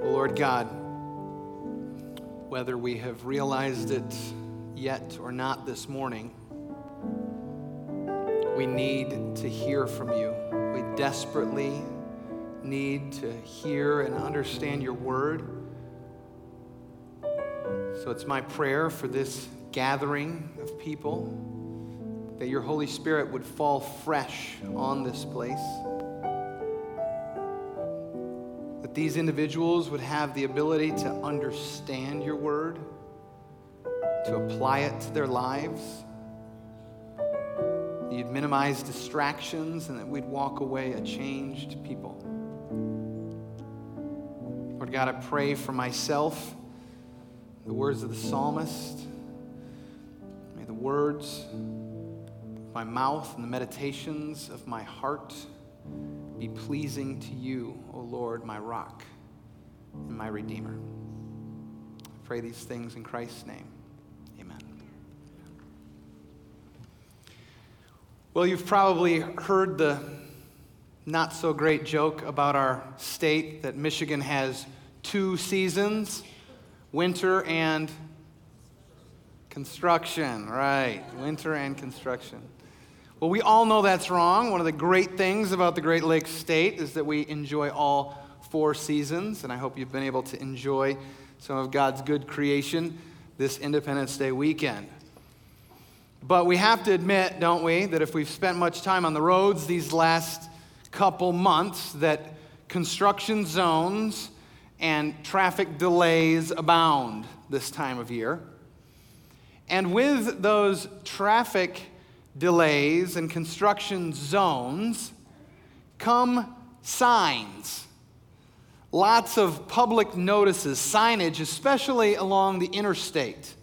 Well, Lord God, whether we have realized it yet or not this morning, we need to hear from you. We desperately need to hear and understand your word. So it's my prayer for this gathering of people that your Holy Spirit would fall fresh on this place. These individuals would have the ability to understand your word, to apply it to their lives. You'd minimize distractions and that we'd walk away a changed people. Lord God, I pray for myself, the words of the psalmist. May the words of my mouth and the meditations of my heart be pleasing to you, O Lord, my rock and my redeemer. I pray these things in Christ's name. Amen. Well, you've probably heard the not so great joke about our state that Michigan has two seasons winter and construction, right? Winter and construction. Well, we all know that's wrong. One of the great things about the Great Lakes State is that we enjoy all four seasons, and I hope you've been able to enjoy some of God's good creation this Independence Day weekend. But we have to admit, don't we, that if we've spent much time on the roads these last couple months, that construction zones and traffic delays abound this time of year. And with those traffic delays and construction zones come signs. Lots of public notices, signage, especially along the interstate.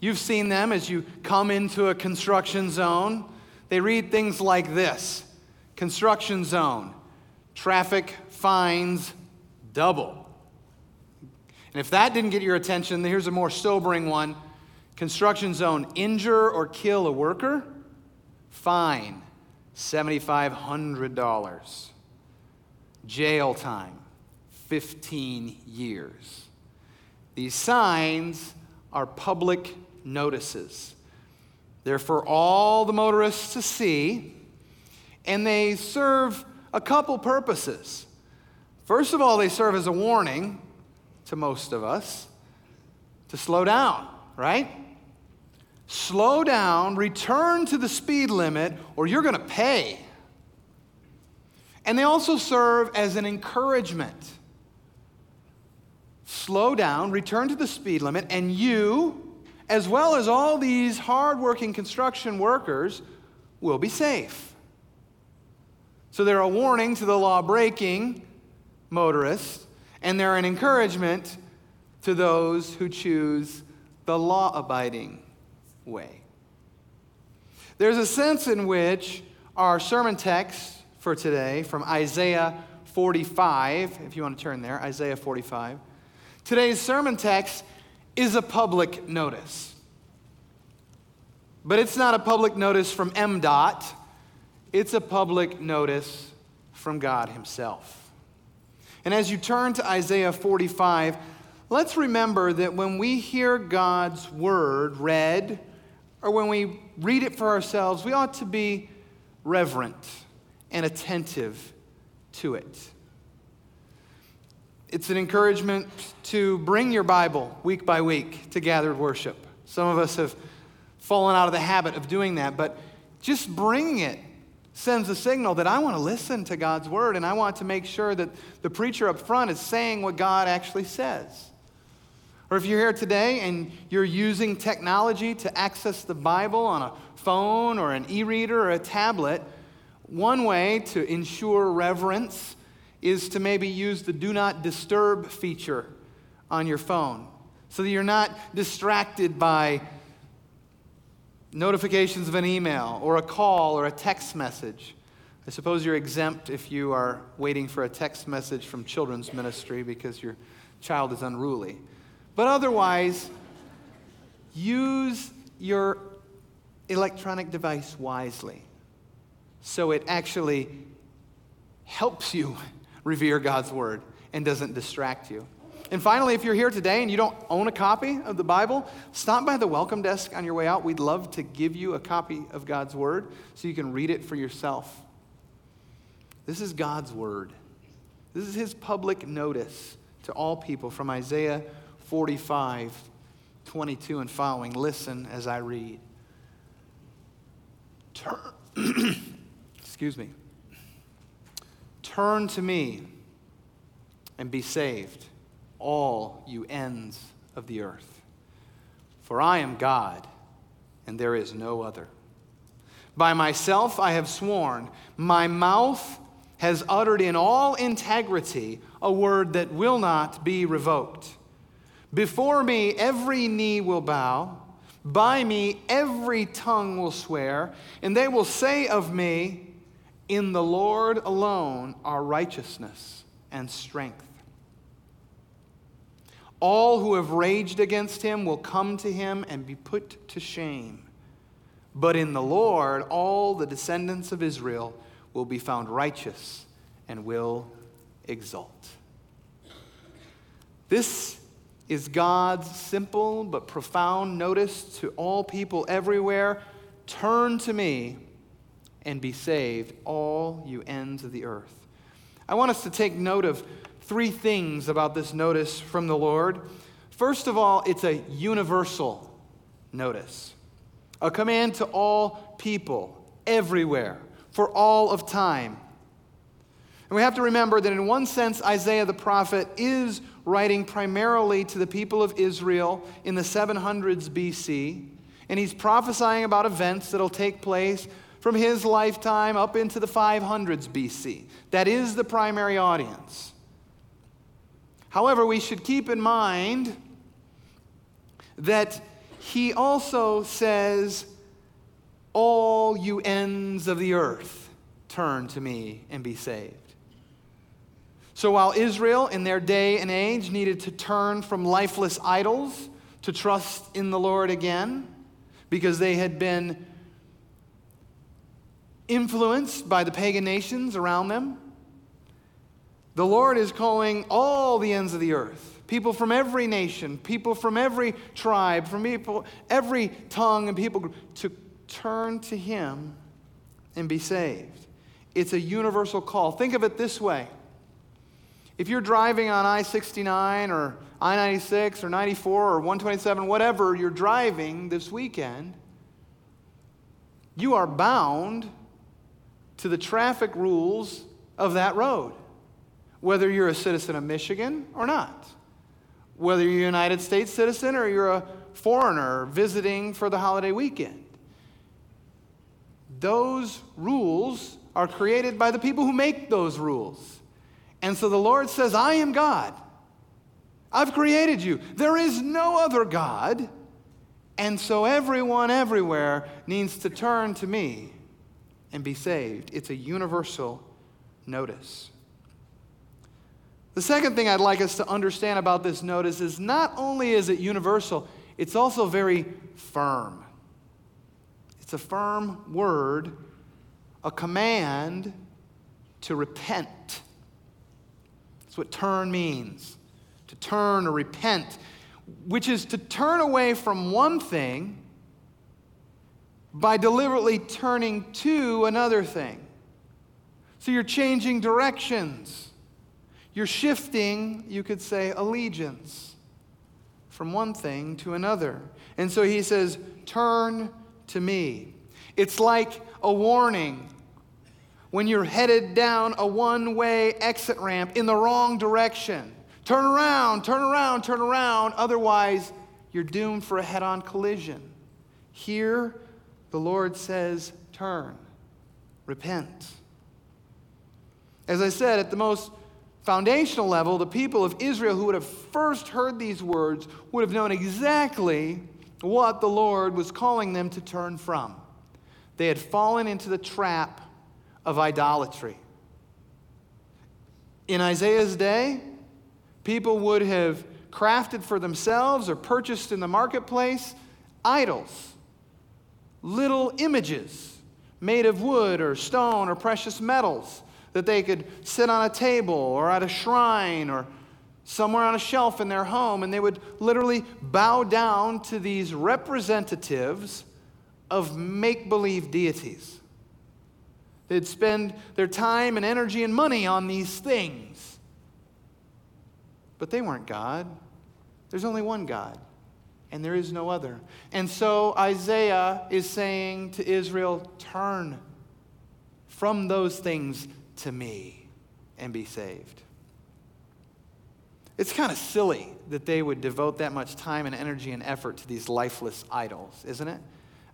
You've seen them as you come into a construction zone. They read things like this Construction zone, traffic fines double. And if that didn't get your attention, here's a more sobering one construction zone, injure or kill a worker, fine $7,500. Jail time, 15 years. These signs are public notices. They're for all the motorists to see, and they serve a couple purposes. First of all, they serve as a warning to most of us to slow down, right? Slow down, return to the speed limit, or you're going to pay. And they also serve as an encouragement. Slow down, return to the speed limit, and you, as well as all these hardworking construction workers, will be safe. So they're a warning to the law breaking motorists, and they're an encouragement to those who choose the law abiding way. There's a sense in which our sermon text for today from Isaiah 45, if you want to turn there, Isaiah 45. Today's sermon text is a public notice. But it's not a public notice from MDOT, it's a public notice from God Himself. And as you turn to Isaiah 45, let's remember that when we hear God's word read, or when we read it for ourselves, we ought to be reverent and attentive to it. It's an encouragement to bring your Bible week by week to gathered worship. Some of us have fallen out of the habit of doing that, but just bringing it sends a signal that I want to listen to God's word and I want to make sure that the preacher up front is saying what God actually says. Or if you're here today and you're using technology to access the Bible on a phone or an e reader or a tablet, one way to ensure reverence is to maybe use the do not disturb feature on your phone so that you're not distracted by notifications of an email or a call or a text message. I suppose you're exempt if you are waiting for a text message from children's ministry because your child is unruly. But otherwise, use your electronic device wisely so it actually helps you revere God's word and doesn't distract you. And finally, if you're here today and you don't own a copy of the Bible, stop by the welcome desk on your way out. We'd love to give you a copy of God's Word so you can read it for yourself. This is God's Word. This is His public notice to all people from Isaiah 45, 22 and following. Listen as I read. Turn, excuse me. Turn to me and be saved all you ends of the earth. For I am God, and there is no other. By myself I have sworn, my mouth has uttered in all integrity a word that will not be revoked. Before me every knee will bow, by me every tongue will swear, and they will say of me, In the Lord alone are righteousness and strength. All who have raged against him will come to him and be put to shame. But in the Lord, all the descendants of Israel will be found righteous and will exult. This is God's simple but profound notice to all people everywhere turn to me and be saved, all you ends of the earth. I want us to take note of three things about this notice from the Lord. First of all, it's a universal notice, a command to all people, everywhere, for all of time. And we have to remember that, in one sense, Isaiah the prophet is writing primarily to the people of Israel in the 700s BC, and he's prophesying about events that'll take place from his lifetime up into the 500s BC. That is the primary audience. However, we should keep in mind that he also says, All you ends of the earth, turn to me and be saved. So while Israel in their day and age needed to turn from lifeless idols to trust in the Lord again, because they had been influenced by the pagan nations around them, the Lord is calling all the ends of the earth, people from every nation, people from every tribe, from people, every tongue and people to turn to Him and be saved. It's a universal call. Think of it this way. If you're driving on I 69 or I 96 or 94 or 127, whatever you're driving this weekend, you are bound to the traffic rules of that road whether you're a citizen of Michigan or not, whether you're a United States citizen or you're a foreigner visiting for the holiday weekend. Those rules are created by the people who make those rules. And so the Lord says, I am God. I've created you. There is no other God. And so everyone everywhere needs to turn to me and be saved. It's a universal notice. The second thing I'd like us to understand about this notice is not only is it universal, it's also very firm. It's a firm word, a command to repent. That's what turn means to turn or repent, which is to turn away from one thing by deliberately turning to another thing. So you're changing directions. You're shifting, you could say, allegiance from one thing to another. And so he says, Turn to me. It's like a warning when you're headed down a one way exit ramp in the wrong direction. Turn around, turn around, turn around. Otherwise, you're doomed for a head on collision. Here, the Lord says, Turn, repent. As I said, at the most foundational level, the people of Israel who would have first heard these words would have known exactly what the Lord was calling them to turn from. They had fallen into the trap of idolatry. In Isaiah's day, people would have crafted for themselves or purchased in the marketplace idols, little images made of wood or stone or precious metals that they could sit on a table or at a shrine or somewhere on a shelf in their home, and they would literally bow down to these representatives of make believe deities. They'd spend their time and energy and money on these things. But they weren't God. There's only one God, and there is no other. And so Isaiah is saying to Israel, Turn from those things to me and be saved. It's kind of silly that they would devote that much time and energy and effort to these lifeless idols, isn't it?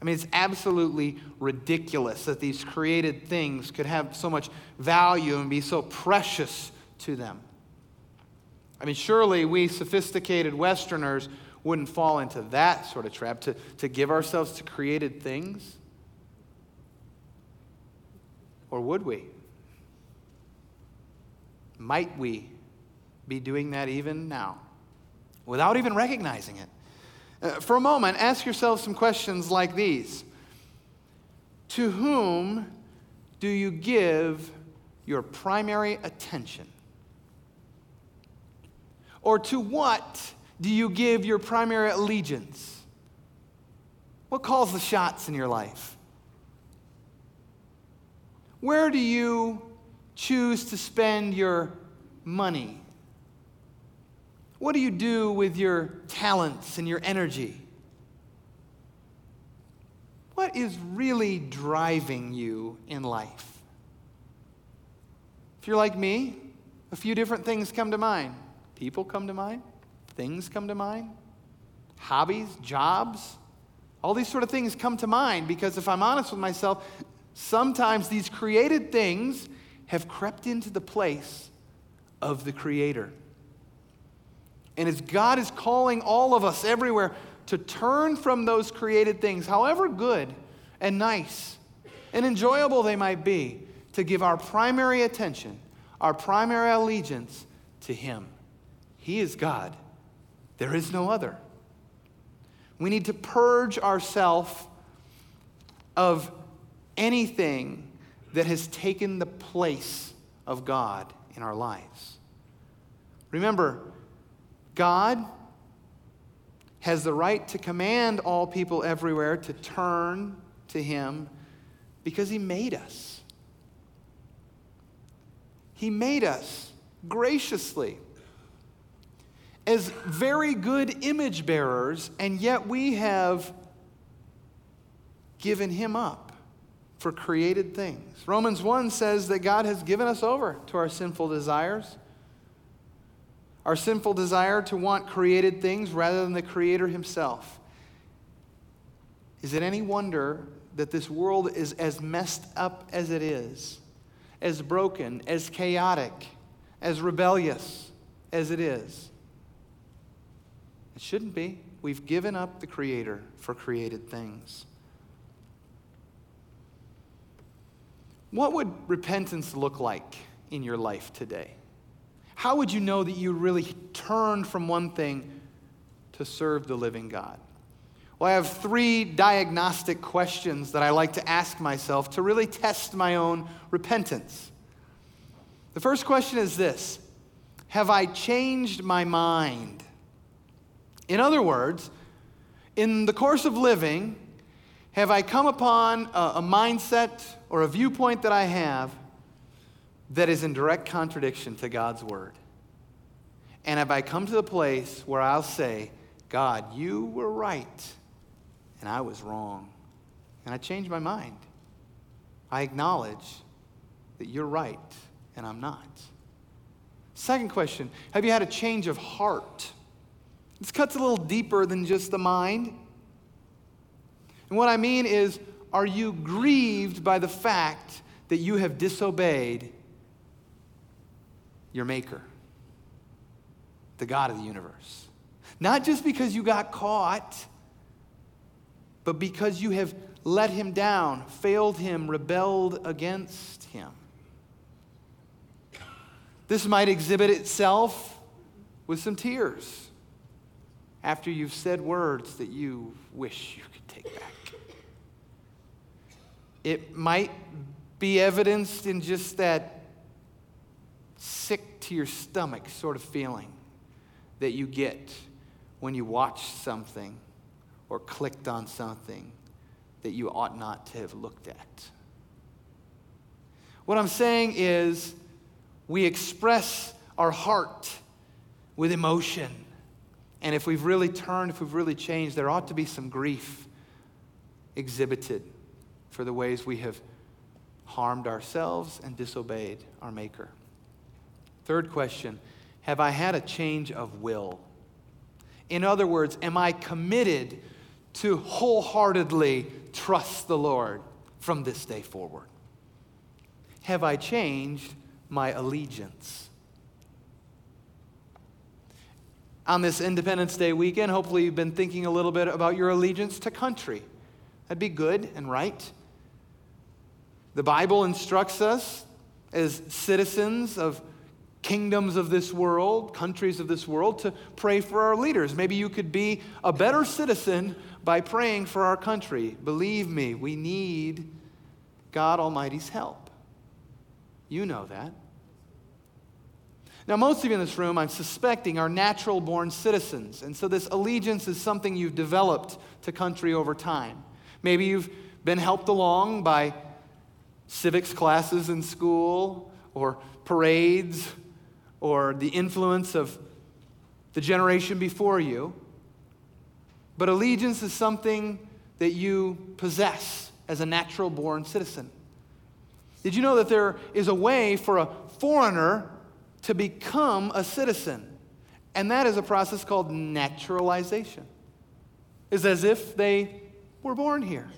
I mean, it's absolutely ridiculous that these created things could have so much value and be so precious to them. I mean, surely we sophisticated Westerners wouldn't fall into that sort of trap to, to give ourselves to created things. Or would we? Might we be doing that even now without even recognizing it? Uh, for a moment, ask yourself some questions like these To whom do you give your primary attention? Or to what do you give your primary allegiance? What calls the shots in your life? Where do you choose to spend your money? What do you do with your talents and your energy? What is really driving you in life? If you're like me, a few different things come to mind. People come to mind, things come to mind, hobbies, jobs, all these sort of things come to mind because if I'm honest with myself, sometimes these created things have crept into the place of the Creator. And as God is calling all of us everywhere to turn from those created things, however good and nice and enjoyable they might be, to give our primary attention, our primary allegiance to Him. He is God. There is no other. We need to purge ourselves of anything that has taken the place of God in our lives. Remember, God has the right to command all people everywhere to turn to Him because He made us. He made us graciously as very good image bearers, and yet we have given him up for created things. Romans 1 says that God has given us over to our sinful desires. Our sinful desire to want created things rather than the Creator Himself. Is it any wonder that this world is as messed up as it is, as broken, as chaotic, as rebellious as it is? It shouldn't be. We've given up the Creator for created things. What would repentance look like in your life today? How would you know that you really turned from one thing to serve the living God? Well, I have three diagnostic questions that I like to ask myself to really test my own repentance. The first question is this Have I changed my mind? In other words, in the course of living, have I come upon a, a, mindset or a viewpoint that I have that is in direct contradiction to God's word? And have I come to the place where I'll say, God, you were right and I was wrong? And I change my mind. I acknowledge that you're right and I'm not. Second question Have you had a change of heart? This cuts a little deeper than just the mind. And what I mean is, are you grieved by the fact that you have disobeyed your Maker, the God of the universe? Not just because you got caught, but because you have let him down, failed him, rebelled against him. This might exhibit itself with some tears after you've said words that you wish you could take back. It might be evidenced in just that sick to your stomach sort of feeling that you get when you watch something or clicked on something that you ought not to have looked at. What I'm saying is, we express our heart with emotion. And if we've really turned, if we've really changed, there ought to be some grief exhibited for the ways we have harmed ourselves and disobeyed our Maker. Third question Have I had a change of will? In other words, am I committed to wholeheartedly trust the Lord from this day forward? Have I changed my allegiance? On this Independence Day weekend, hopefully you've been thinking a little bit about your allegiance to country. That'd be good and right. The Bible instructs us as citizens of kingdoms of this world, countries of this world, to pray for our leaders. Maybe you could be a better citizen by praying for our country. Believe me, we need God Almighty's help. You know that. Now, most of you in this room, I'm suspecting, are natural born citizens. And so this allegiance is something you've developed to country over time. Maybe you've been helped along by civics classes in school or parades or the influence of the generation before you. But allegiance is something that you possess as a natural born citizen. Did you know that there is a way for a foreigner to become a citizen? And that is a process called naturalization. It's as if they were born here.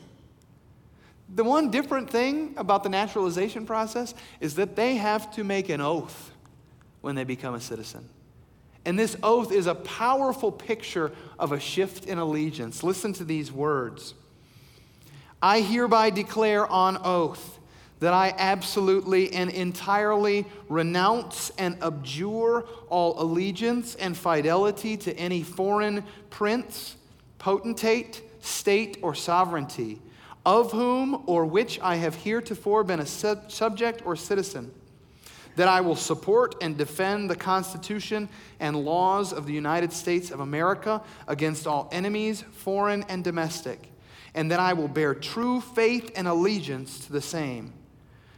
The one different thing about the naturalization process is that they have to make an oath when they become a citizen. And this oath is a powerful picture of a shift in allegiance. Listen to these words I hereby declare on oath that I absolutely and entirely renounce and abjure all allegiance and fidelity to any foreign prince, potentate, state, or sovereignty, of whom or which I have heretofore been a sub- subject or citizen that I will support and defend the Constitution and laws of the United States of America against all enemies, foreign and domestic, and that I will bear true faith and allegiance to the same.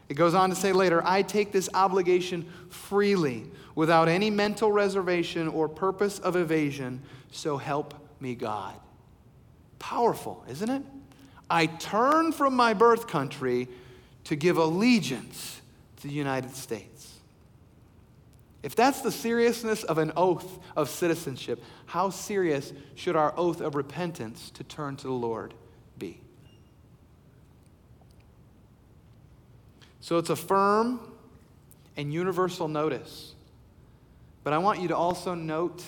It goes on to say later, I take this obligation freely, without any mental reservation or purpose of evasion, so help me God. Powerful, isn't it? I turn from my birth country to give allegiance to the United States. If that's the seriousness of an oath of citizenship, how serious should our oath of repentance to turn to the Lord be? So it's a firm and universal notice. But I want you to also note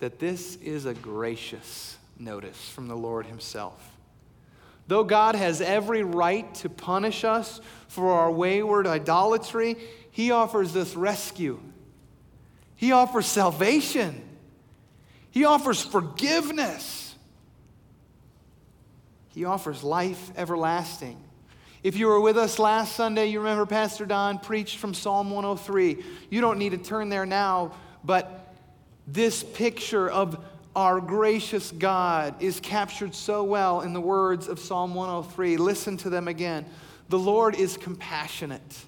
that this is a gracious notice from the Lord Himself. Though God has every right to punish us for our wayward idolatry, He offers us rescue. He offers salvation. He offers forgiveness. He offers life everlasting. If you were with us last Sunday, you remember Pastor Don preached from Psalm 103. You don't need to turn there now, but this picture of our gracious God is captured so well in the words of Psalm 103. Listen to them again. The Lord is compassionate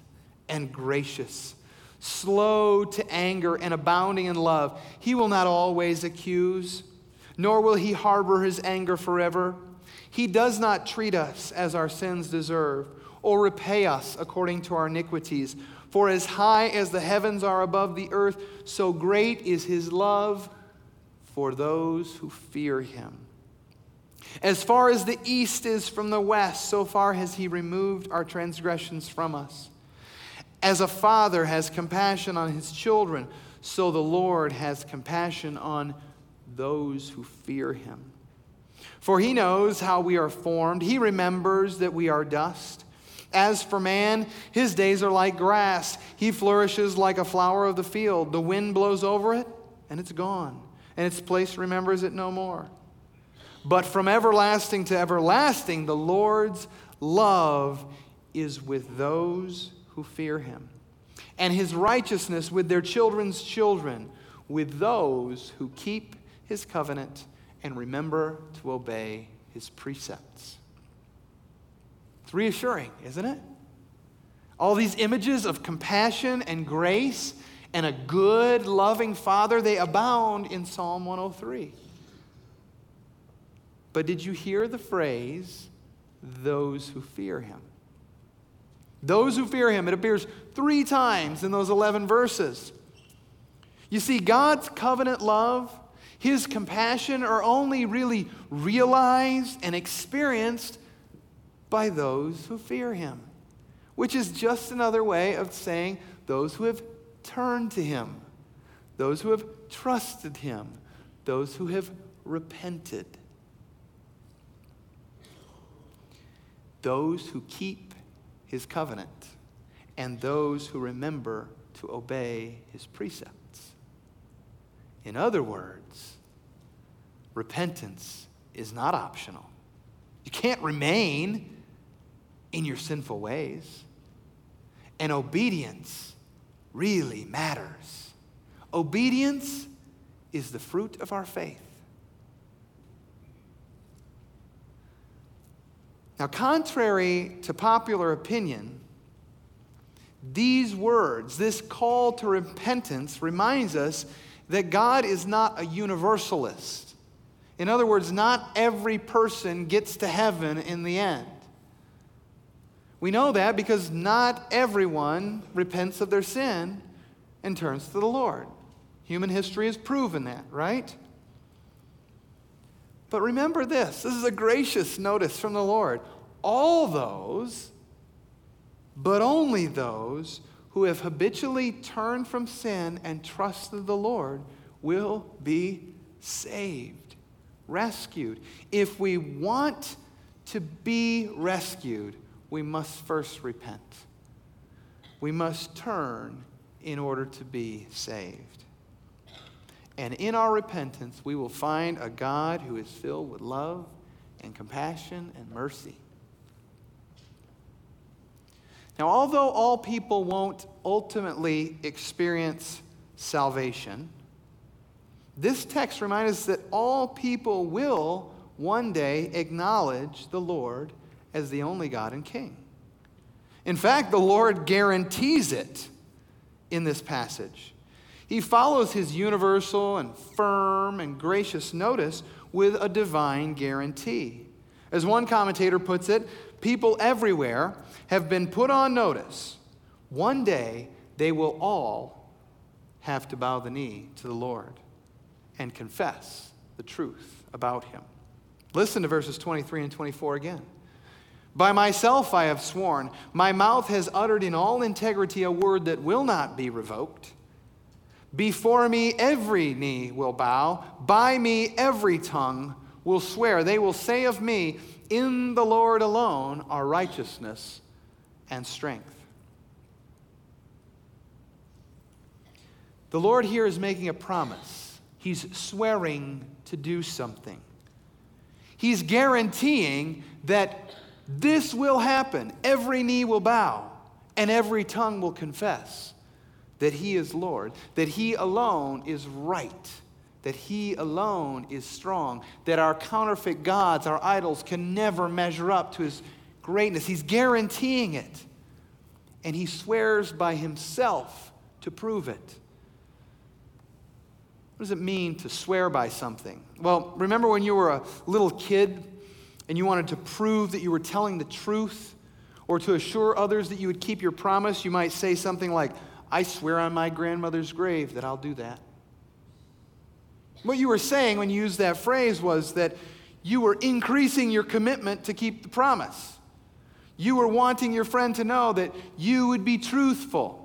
and gracious, slow to anger and abounding in love. He will not always accuse, nor will he harbor his anger forever. He does not treat us as our sins deserve or repay us according to our iniquities. For as high as the heavens are above the earth, so great is his love for those who fear him. As far as the east is from the west, so far has he removed our transgressions from us. As a father has compassion on his children, so the Lord has compassion on those who fear him. For he knows how we are formed, he remembers that we are dust. As for man, his days are like grass. He flourishes like a flower of the field. The wind blows over it, and it's gone and its place remembers it no more. But from everlasting to everlasting, the Lord's love is with those who fear him. and his righteousness with their children's children, with those who keep his covenant and remember to obey his precepts. It's reassuring, isn't it? All these images of compassion and grace and a good, loving Father, they abound in Psalm 103. But did you hear the phrase, those who fear him? Those who fear him, it appears three times in those 11 verses. You see, God's covenant love, his compassion are only really realized and experienced by those who fear him, which is just another way of saying those who have turned to him, those who have trusted him, those who have repented. Those who keep his covenant and those who remember to obey his precepts. In other words, repentance is not optional. You can't remain in your sinful ways. And obedience really matters. Obedience is the fruit of our faith. Now, contrary to popular opinion, these words, this call to repentance, reminds us that God is not a universalist. In other words, not every person gets to heaven in the end. We know that because not everyone repents of their sin and turns to the Lord. Human history has proven that, right? But remember this this is a gracious notice from the Lord. All those but only those who have habitually turned from sin and trusted the Lord will be saved, rescued. If we want to be rescued, we must first repent. We must turn in order to be saved. And in our repentance, we will find a God who is filled with love and compassion and mercy. Now, although all people won't ultimately experience salvation, this text reminds us that all people will one day acknowledge the Lord as the only God and King. In fact, the Lord guarantees it in this passage. He follows his universal and firm and gracious notice with a divine guarantee. As one commentator puts it, people everywhere have been put on notice. One day, they will all have to bow the knee to the Lord and confess the truth about him. Listen to verses 23 and 24 again. By myself I have sworn, my mouth has uttered in all integrity a word that will not be revoked. Before me every knee will bow, by me every tongue will swear. They will say of me, In the Lord alone are righteousness and strength. The Lord here is making a promise. He's swearing to do something. He's guaranteeing that this will happen. Every knee will bow and every tongue will confess that He is Lord, that He alone is right, that He alone is strong, that our counterfeit gods, our idols, can never measure up to His greatness. He's guaranteeing it. And he swears by himself to prove it. What does it mean to swear by something? Well, remember when you were a little kid and you wanted to prove that you were telling the truth or to assure others that you would keep your promise? You might say something like, I swear on my grandmother's grave that I'll do that. What you were saying when you used that phrase was that you were increasing your commitment to keep the promise. You were wanting your friend to know that you would be truthful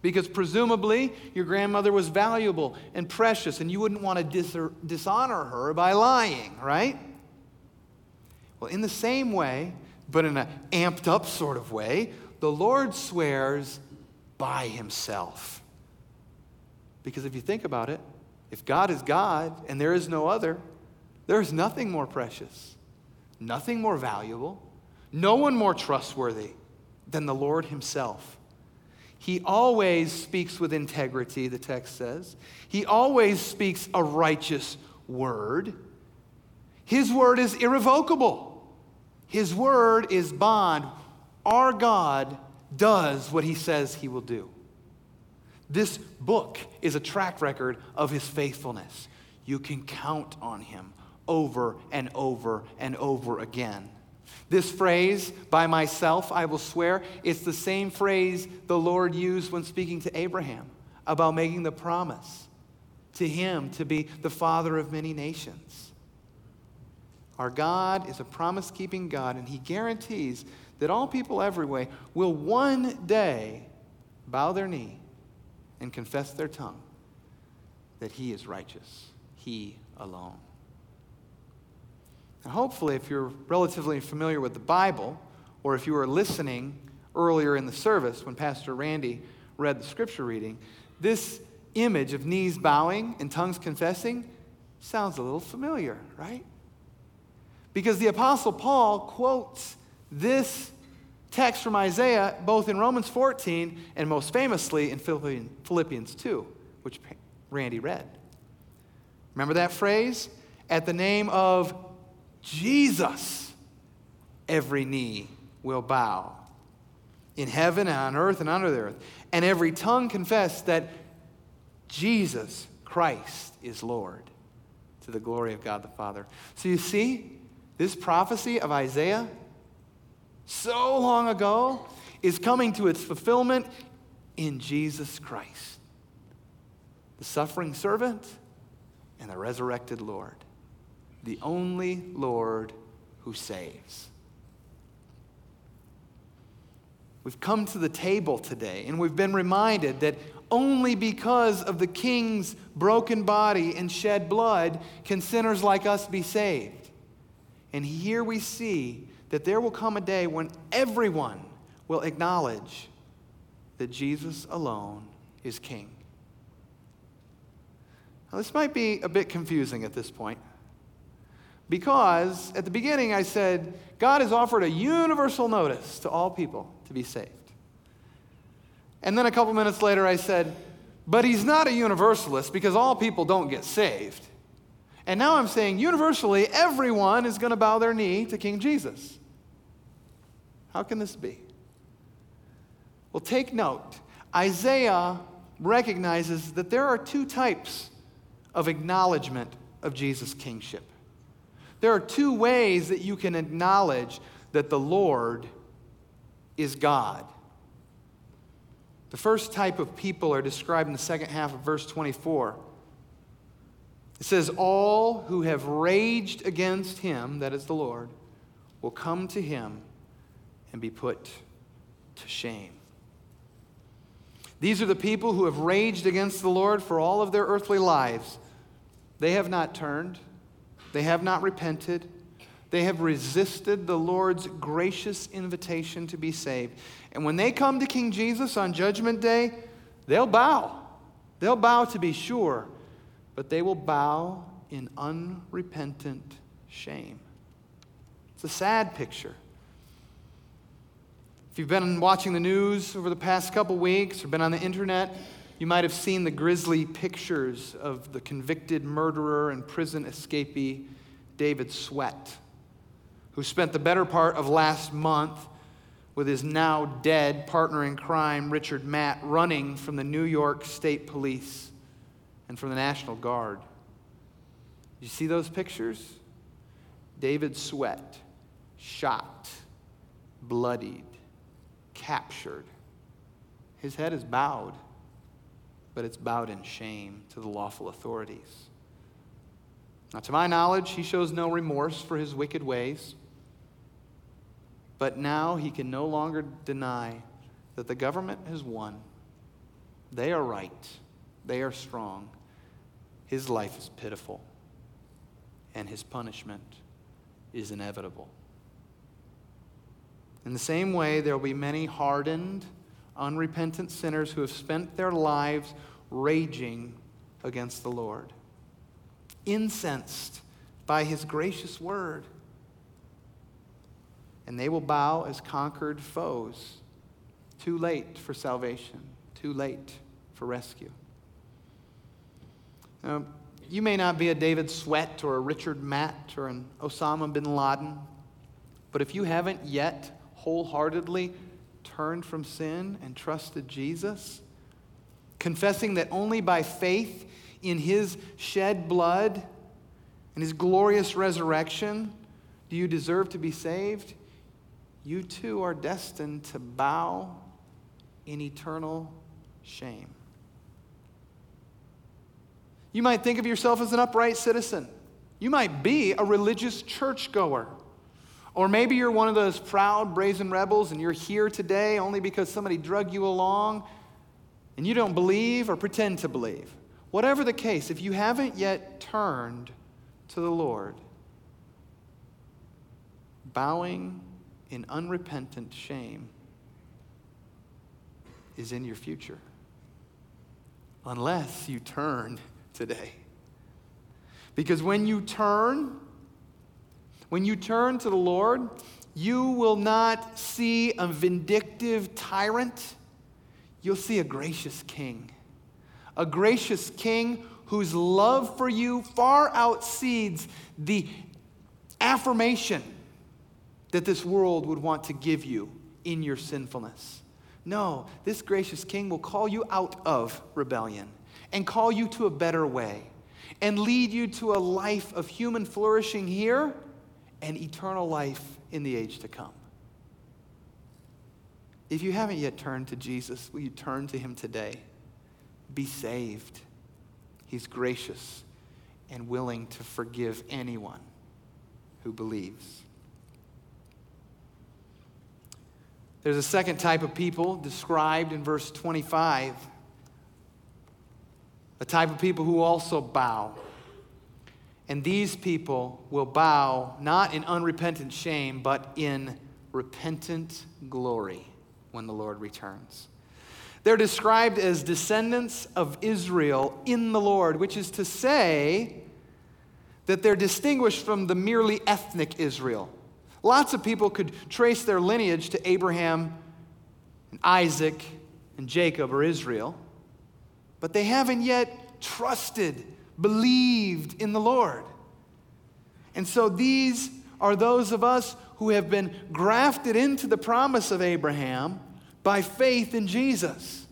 because presumably your grandmother was valuable and precious and you wouldn't want to dis- dishonor her by lying, right? Well, in the same way, but in an amped up sort of way, the Lord swears by himself. Because if you think about it, if God is God and there is no other, there is nothing more precious, nothing more valuable, no one more trustworthy than the Lord Himself. He always speaks with integrity, the text says. He always speaks a righteous word. His word is irrevocable. His word is bond. Our God does what he says he will do. This book is a track record of his faithfulness. You can count on him over and over and over again. This phrase, by myself I will swear, it's the same phrase the Lord used when speaking to Abraham about making the promise to him to be the father of many nations. Our God is a promise keeping God, and he guarantees that all people everywhere will one day bow their knee and confess their tongue that he is righteous, he alone. And hopefully, if you're relatively familiar with the Bible, or if you were listening earlier in the service when Pastor Randy read the scripture reading, this image of knees bowing and tongues confessing sounds a little familiar, right? Because the Apostle Paul quotes this text from Isaiah both in Romans 14 and most famously in Philippians 2, which Randy read. Remember that phrase? At the name of Jesus, every knee will bow in heaven and on earth and under the earth, and every tongue confess that Jesus Christ is Lord to the glory of God the Father. So you see, this prophecy of Isaiah so long ago is coming to its fulfillment in Jesus Christ, the suffering servant and the resurrected Lord the only Lord who saves. We've come to the table today and we've been reminded that only because of the king's broken body and shed blood can sinners like us be saved. And here we see that there will come a day when everyone will acknowledge that Jesus alone is king. Now, this might be a bit confusing at this point. Because at the beginning I said, God has offered a universal notice to all people to be saved. And then a couple minutes later I said, but he's not a universalist because all people don't get saved. And now I'm saying universally, everyone is going to bow their knee to King Jesus. How can this be? Well, take note. Isaiah recognizes that there are two types of acknowledgement of Jesus' kingship. There are two ways that you can acknowledge that the Lord is God. The first type of people are described in the second half of verse 24. It says, All who have raged against him, that is the Lord, will come to him and be put to shame. These are the people who have raged against the Lord for all of their earthly lives. They have not turned. They have not repented. They have resisted the Lord's gracious invitation to be saved. And when they come to King Jesus on Judgment Day, they'll bow. They'll bow to be sure, but they will bow in unrepentant shame. It's a sad picture. If you've been watching the news over the past couple weeks or been on the internet, you might have seen the grisly pictures of the convicted murderer and prison escapee David Sweat, who spent the better part of last month with his now dead partner in crime, Richard Matt, running from the New York State Police and from the National Guard. You see those pictures? David Sweat, shot, bloodied, captured. His head is bowed but it's bowed in shame to the lawful authorities. Now, to my knowledge, he shows no remorse for his wicked ways, but now he can no longer deny that the government has won. They are right, they are strong. His life is pitiful, and his punishment is inevitable. In the same way, there will be many hardened, unrepentant sinners who have spent their lives raging against the Lord, incensed by his gracious word. And they will bow as conquered foes too late for salvation, too late for rescue. Now, you may not be a David Sweat or a Richard Matt or an Osama bin Laden, but if you haven't yet wholeheartedly turned from sin and trusted Jesus, confessing that only by faith in his shed blood and his glorious resurrection do you deserve to be saved, you too are destined to bow in eternal shame. You might think of yourself as an upright citizen. You might be a religious churchgoer. Or maybe you're one of those proud, brazen rebels and you're here today only because somebody drug you along and you don't believe or pretend to believe. Whatever the case, if you haven't yet turned to the Lord, bowing in unrepentant shame is in your future. Unless you turn today. Because when you turn, when you turn to the Lord, you will not see a vindictive tyrant, you'll see a gracious king. A gracious king whose love for you far outseeds the affirmation that this world would want to give you in your sinfulness. No, this gracious king will call you out of rebellion and call you to a better way and lead you to a life of human flourishing here and eternal life in the age to come. If you haven't yet turned to Jesus, will you turn to him today? Be saved. He's gracious and willing to forgive anyone who believes. There's a second type of people described in verse 25 a type of people who also bow. And these people will bow not in unrepentant shame, but in repentant glory when the Lord returns. They're described as descendants of Israel in the Lord, which is to say that they're distinguished from the merely ethnic Israel. Lots of people could trace their lineage to Abraham and Isaac and Jacob or Israel but they haven't yet trusted, believed in the Lord. And so these are those of us who have been grafted into the promise of Abraham by faith in Jesus.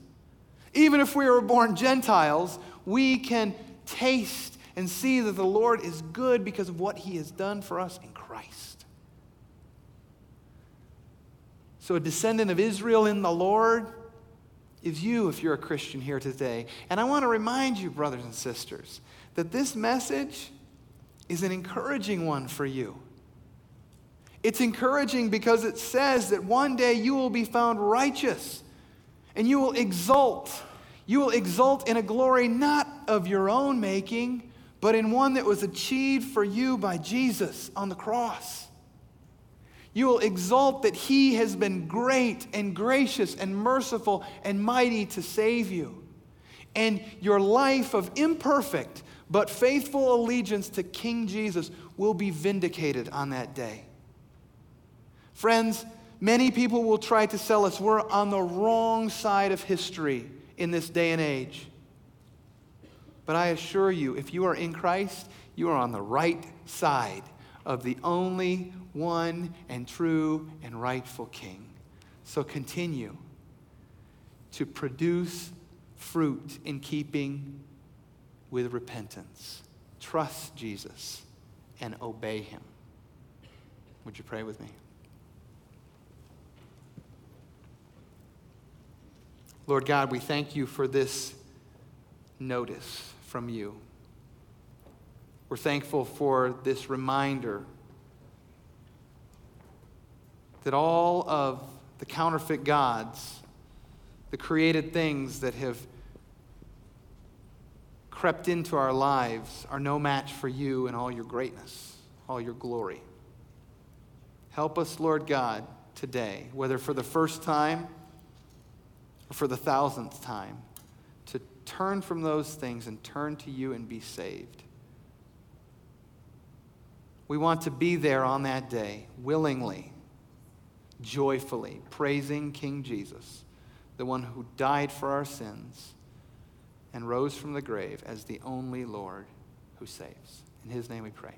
Even if we were born Gentiles, we can taste and see that the Lord is good because of what he has done for us in Christ. So, a descendant of Israel in the Lord is you if you're a Christian here today. And I want to remind you, brothers and sisters, that this message is an encouraging one for you. It's encouraging because it says that one day you will be found righteous and you will exult. You will exult in a glory not of your own making, but in one that was achieved for you by Jesus on the cross. You will exult that He has been great and gracious and merciful and mighty to save you. And your life of imperfect but faithful allegiance to King Jesus will be vindicated on that day. Friends, many people will try to sell us we're on the wrong side of history in this day and age. But I assure you, if you are in Christ, you are on the right side of the only one and true and rightful King. So continue to produce fruit in keeping with repentance. Trust Jesus and obey him. Would you pray with me? Lord God, we thank you for this notice from you. We're thankful for this reminder that all of the counterfeit gods, the created things that have crept into our lives, are no match for you and all your greatness, all your glory. Help us, Lord God, today, whether for the first time or for the thousandth time, to turn from those things and turn to you and be saved. We want to be there on that day willingly, joyfully, praising King Jesus the one who died for our sins and rose from the grave as the only Lord who saves. In his name we pray.